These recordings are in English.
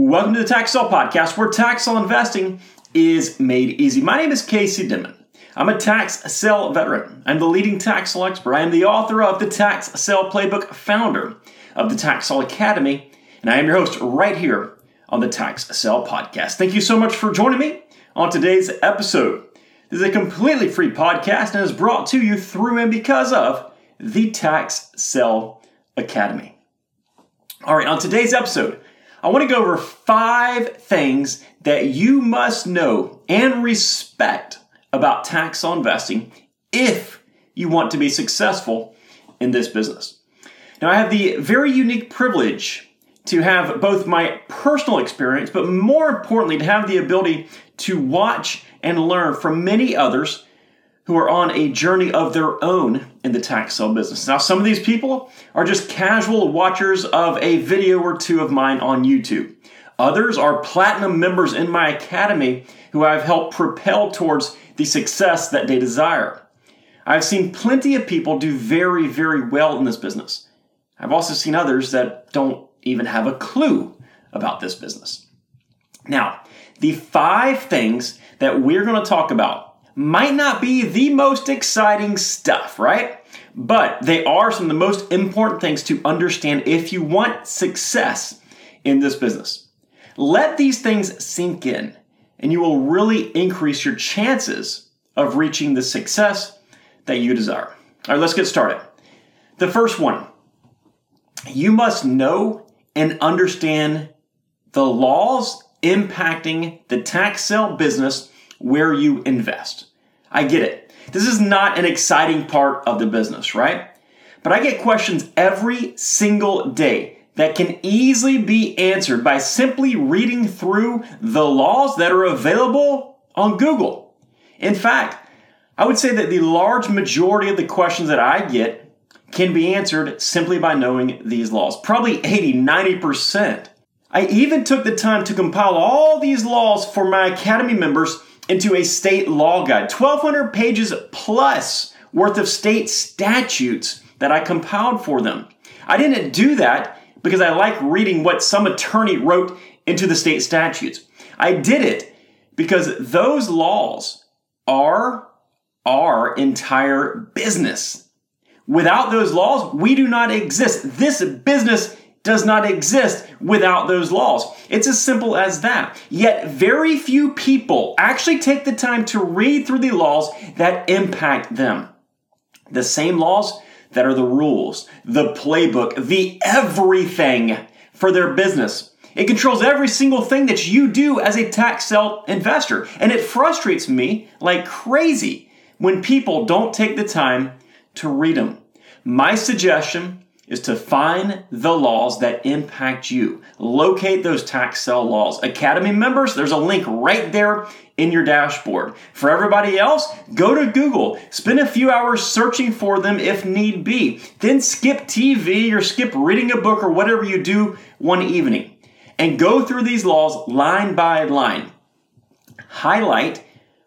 Welcome to the Tax Sale Podcast, where tax sale investing is made easy. My name is Casey Dimon. I'm a tax sale veteran. I'm the leading tax sale expert. I am the author of the Tax Sale Playbook, founder of the Tax Sale Academy, and I am your host right here on the Tax Sale Podcast. Thank you so much for joining me on today's episode. This is a completely free podcast and is brought to you through and because of the Tax Sale Academy. All right, on today's episode, I want to go over five things that you must know and respect about tax on investing if you want to be successful in this business. Now, I have the very unique privilege to have both my personal experience, but more importantly, to have the ability to watch and learn from many others who are on a journey of their own in the tax sale business. Now, some of these people are just casual watchers of a video or two of mine on YouTube. Others are platinum members in my academy who I've helped propel towards the success that they desire. I've seen plenty of people do very, very well in this business. I've also seen others that don't even have a clue about this business. Now, the five things that we're going to talk about might not be the most exciting stuff, right? But they are some of the most important things to understand if you want success in this business. Let these things sink in, and you will really increase your chances of reaching the success that you desire. All right, let's get started. The first one you must know and understand the laws impacting the tax sale business where you invest. I get it. This is not an exciting part of the business, right? But I get questions every single day that can easily be answered by simply reading through the laws that are available on Google. In fact, I would say that the large majority of the questions that I get can be answered simply by knowing these laws. Probably 80, 90%. I even took the time to compile all these laws for my Academy members into a state law guide, 1,200 pages plus worth of state statutes that I compiled for them. I didn't do that because I like reading what some attorney wrote into the state statutes. I did it because those laws are our entire business. Without those laws, we do not exist. This business does not exist without those laws. It's as simple as that. Yet, very few people actually take the time to read through the laws that impact them. The same laws that are the rules, the playbook, the everything for their business. It controls every single thing that you do as a tax sale investor. And it frustrates me like crazy when people don't take the time to read them. My suggestion is to find the laws that impact you. Locate those tax sale laws. Academy members, there's a link right there in your dashboard. For everybody else, go to Google. Spend a few hours searching for them if need be. Then skip TV or skip reading a book or whatever you do one evening. And go through these laws line by line. Highlight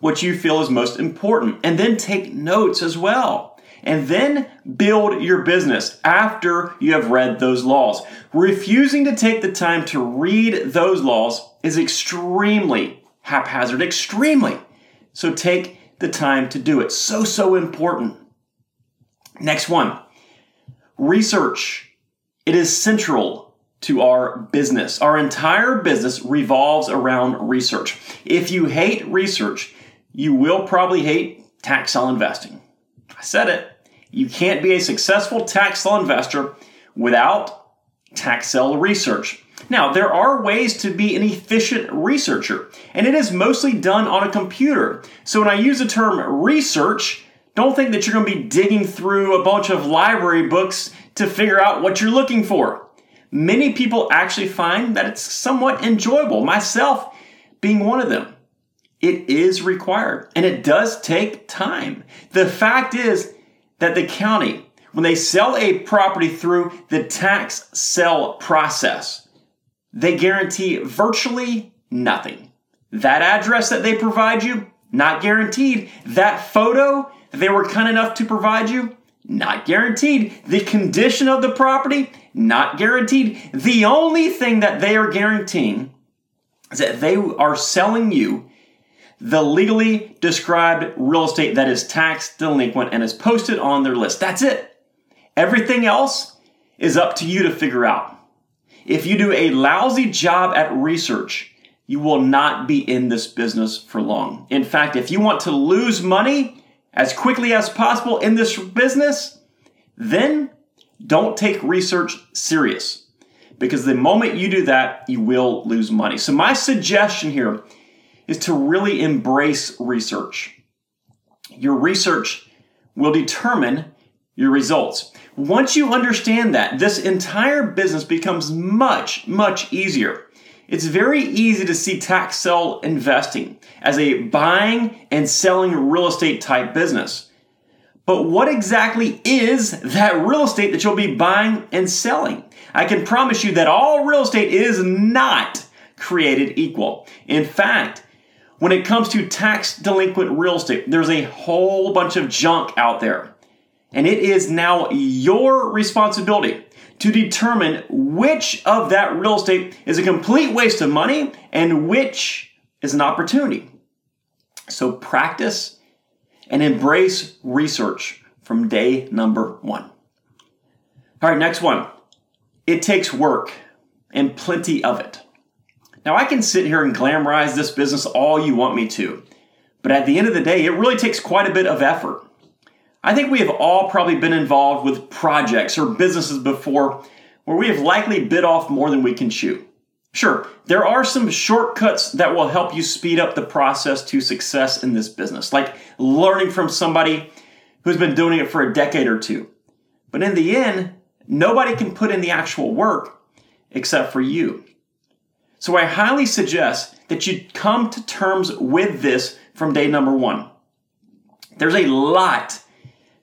what you feel is most important and then take notes as well and then build your business after you have read those laws. Refusing to take the time to read those laws is extremely haphazard, extremely. So take the time to do it. So, so important. Next one research. It is central to our business. Our entire business revolves around research. If you hate research, you will probably hate tax sale investing. I said it. You can't be a successful tax sale investor without tax sale research. Now, there are ways to be an efficient researcher, and it is mostly done on a computer. So when I use the term research, don't think that you're going to be digging through a bunch of library books to figure out what you're looking for. Many people actually find that it's somewhat enjoyable, myself being one of them. It is required and it does take time. The fact is, that the county, when they sell a property through the tax sale process, they guarantee virtually nothing. That address that they provide you, not guaranteed. That photo that they were kind enough to provide you, not guaranteed. The condition of the property, not guaranteed. The only thing that they are guaranteeing is that they are selling you the legally described real estate that is tax delinquent and is posted on their list. That's it. Everything else is up to you to figure out. If you do a lousy job at research, you will not be in this business for long. In fact, if you want to lose money as quickly as possible in this business, then don't take research serious because the moment you do that, you will lose money. So, my suggestion here is to really embrace research. Your research will determine your results. Once you understand that, this entire business becomes much, much easier. It's very easy to see tax sale investing as a buying and selling real estate type business. But what exactly is that real estate that you'll be buying and selling? I can promise you that all real estate is not created equal. In fact, when it comes to tax delinquent real estate, there's a whole bunch of junk out there. And it is now your responsibility to determine which of that real estate is a complete waste of money and which is an opportunity. So practice and embrace research from day number one. All right, next one. It takes work and plenty of it. Now, I can sit here and glamorize this business all you want me to, but at the end of the day, it really takes quite a bit of effort. I think we have all probably been involved with projects or businesses before where we have likely bit off more than we can chew. Sure, there are some shortcuts that will help you speed up the process to success in this business, like learning from somebody who's been doing it for a decade or two. But in the end, nobody can put in the actual work except for you. So I highly suggest that you come to terms with this from day number one. There's a lot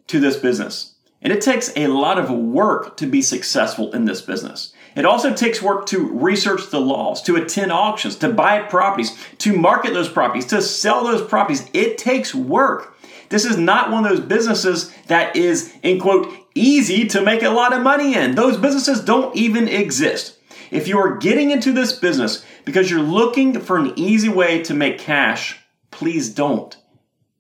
to this business. And it takes a lot of work to be successful in this business. It also takes work to research the laws, to attend auctions, to buy properties, to market those properties, to sell those properties. It takes work. This is not one of those businesses that is, in quote, easy to make a lot of money in. Those businesses don't even exist. If you are getting into this business because you're looking for an easy way to make cash, please don't.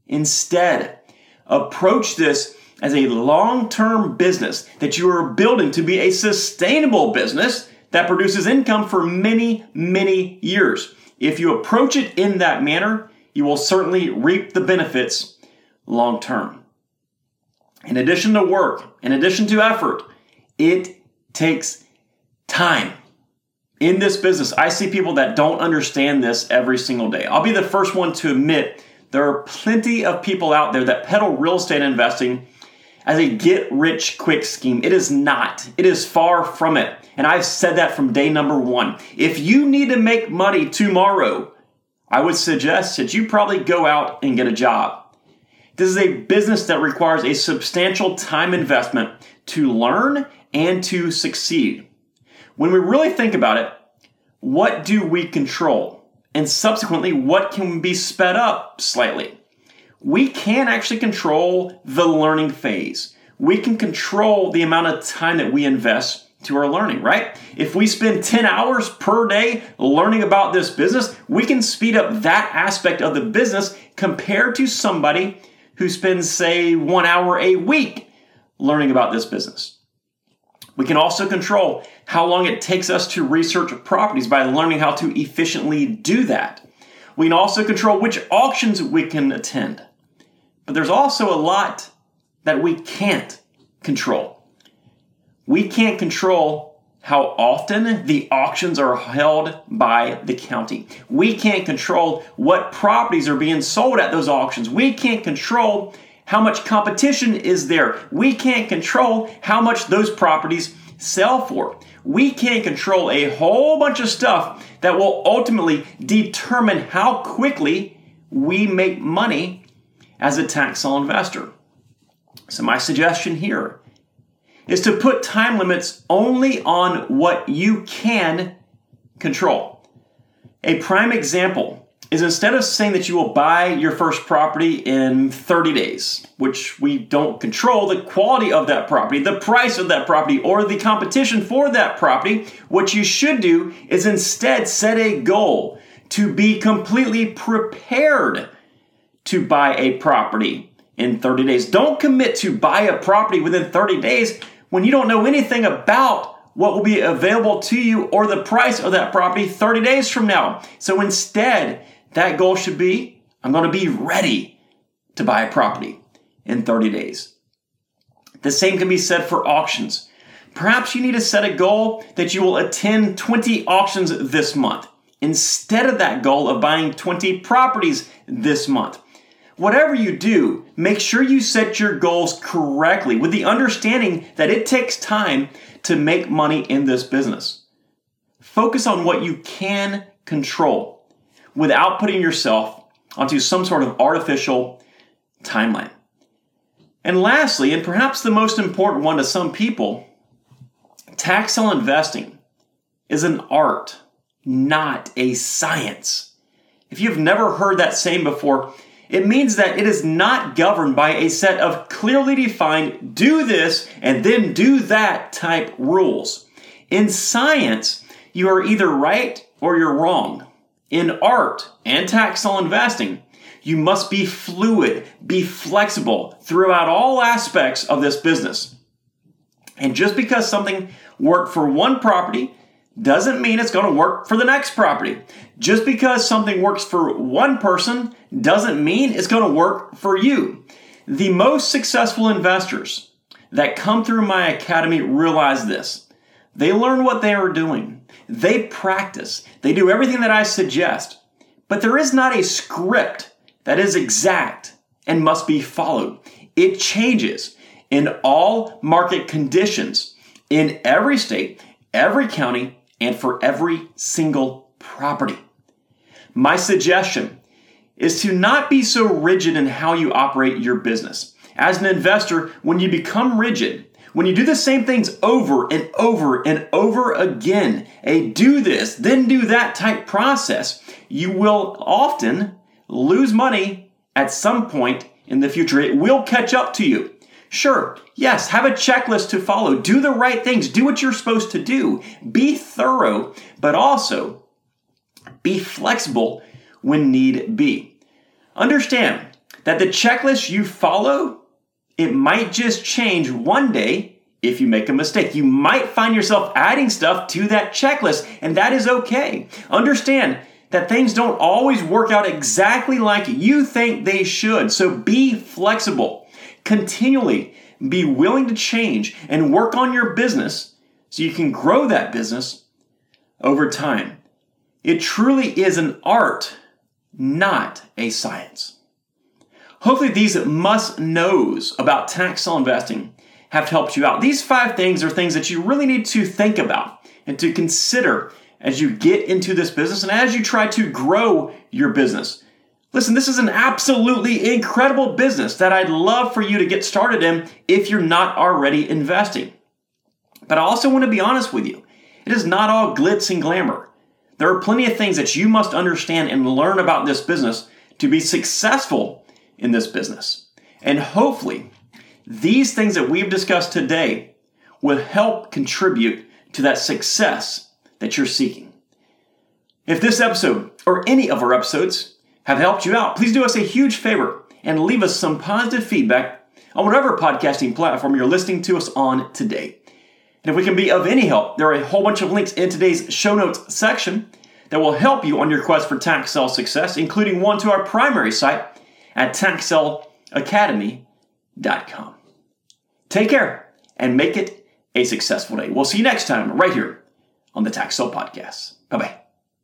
Instead, approach this as a long term business that you are building to be a sustainable business that produces income for many, many years. If you approach it in that manner, you will certainly reap the benefits long term. In addition to work, in addition to effort, it takes time. In this business, I see people that don't understand this every single day. I'll be the first one to admit there are plenty of people out there that peddle real estate investing as a get rich quick scheme. It is not. It is far from it. And I've said that from day number one. If you need to make money tomorrow, I would suggest that you probably go out and get a job. This is a business that requires a substantial time investment to learn and to succeed. When we really think about it, what do we control? And subsequently, what can be sped up slightly? we can actually control the learning phase. We can control the amount of time that we invest to our learning, right? If we spend 10 hours per day learning about this business, we can speed up that aspect of the business compared to somebody who spends, say, one hour a week learning about this business. We can also control how long it takes us to research properties by learning how to efficiently do that. We can also control which auctions we can attend. But there's also a lot that we can't control. We can't control how often the auctions are held by the county. We can't control what properties are being sold at those auctions. We can't control how much competition is there. We can't control how much those properties sell for. We can't control a whole bunch of stuff that will ultimately determine how quickly we make money as a tax sale investor. So, my suggestion here is to put time limits only on what you can control. A prime example is instead of saying that you will buy your first property in 30 days, which we don't control the quality of that property, the price of that property, or the competition for that property, what you should do is instead set a goal to be completely prepared to buy a property in 30 days. Don't commit to buy a property within 30 days when you don't know anything about what will be available to you or the price of that property 30 days from now. So instead, that goal should be I'm going to be ready to buy a property in 30 days. The same can be said for auctions. Perhaps you need to set a goal that you will attend 20 auctions this month instead of that goal of buying 20 properties this month. Whatever you do, make sure you set your goals correctly with the understanding that it takes time to make money in this business. Focus on what you can control without putting yourself onto some sort of artificial timeline. And lastly, and perhaps the most important one to some people, tax sale investing is an art, not a science. If you've never heard that saying before, it means that it is not governed by a set of clearly defined do this and then do that type rules. In science, you are either right or you're wrong. In art and tax sale investing, you must be fluid, be flexible throughout all aspects of this business. And just because something worked for one property doesn't mean it's going to work for the next property. Just because something works for one person doesn't mean it's going to work for you. The most successful investors that come through my academy realize this. They learn what they are doing. They practice. They do everything that I suggest. But there is not a script that is exact and must be followed. It changes in all market conditions in every state, every county, and for every single property. My suggestion is to not be so rigid in how you operate your business. As an investor, when you become rigid, when you do the same things over and over and over again, a do this, then do that type process, you will often lose money at some point in the future. It will catch up to you. Sure, yes, have a checklist to follow. Do the right things. Do what you're supposed to do. Be thorough, but also be flexible when need be. Understand that the checklist you follow, it might just change one day if you make a mistake. You might find yourself adding stuff to that checklist, and that is okay. Understand that things don't always work out exactly like you think they should. So be flexible. Continually be willing to change and work on your business so you can grow that business over time. It truly is an art, not a science. Hopefully, these must knows about tax sale investing have helped you out. These five things are things that you really need to think about and to consider as you get into this business and as you try to grow your business. Listen, this is an absolutely incredible business that I'd love for you to get started in if you're not already investing. But I also want to be honest with you. It is not all glitz and glamour. There are plenty of things that you must understand and learn about this business to be successful in this business. And hopefully, these things that we've discussed today will help contribute to that success that you're seeking. If this episode or any of our episodes have helped you out, please do us a huge favor and leave us some positive feedback on whatever podcasting platform you're listening to us on today. And if we can be of any help, there are a whole bunch of links in today's show notes section that will help you on your quest for tax sale success, including one to our primary site at taxsaleacademy.com. Take care and make it a successful day. We'll see you next time right here on the Tax Sale Podcast. Bye bye.